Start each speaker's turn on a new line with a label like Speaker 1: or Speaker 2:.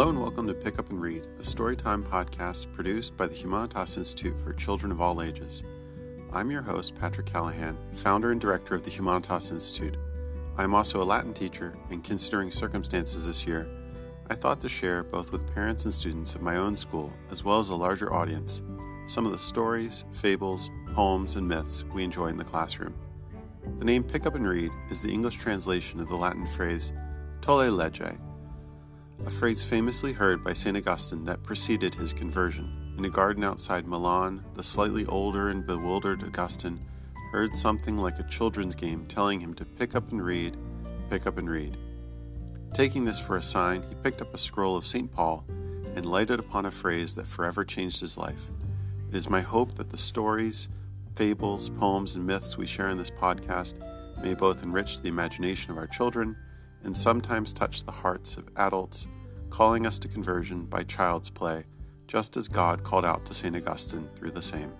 Speaker 1: Hello and welcome to Pick Up and Read, a storytime podcast produced by the Humanitas Institute for Children of All Ages. I'm your host, Patrick Callahan, founder and director of the Humanitas Institute. I am also a Latin teacher, and considering circumstances this year, I thought to share, both with parents and students of my own school, as well as a larger audience, some of the stories, fables, poems, and myths we enjoy in the classroom. The name Pick Up and Read is the English translation of the Latin phrase tolle lege, a phrase famously heard by St. Augustine that preceded his conversion. In a garden outside Milan, the slightly older and bewildered Augustine heard something like a children's game telling him to pick up and read, pick up and read. Taking this for a sign, he picked up a scroll of St. Paul and lighted upon a phrase that forever changed his life. It is my hope that the stories, fables, poems, and myths we share in this podcast may both enrich the imagination of our children and sometimes touch the hearts of adults, calling us to conversion by child's play, just as God called out to St. Augustine through the same.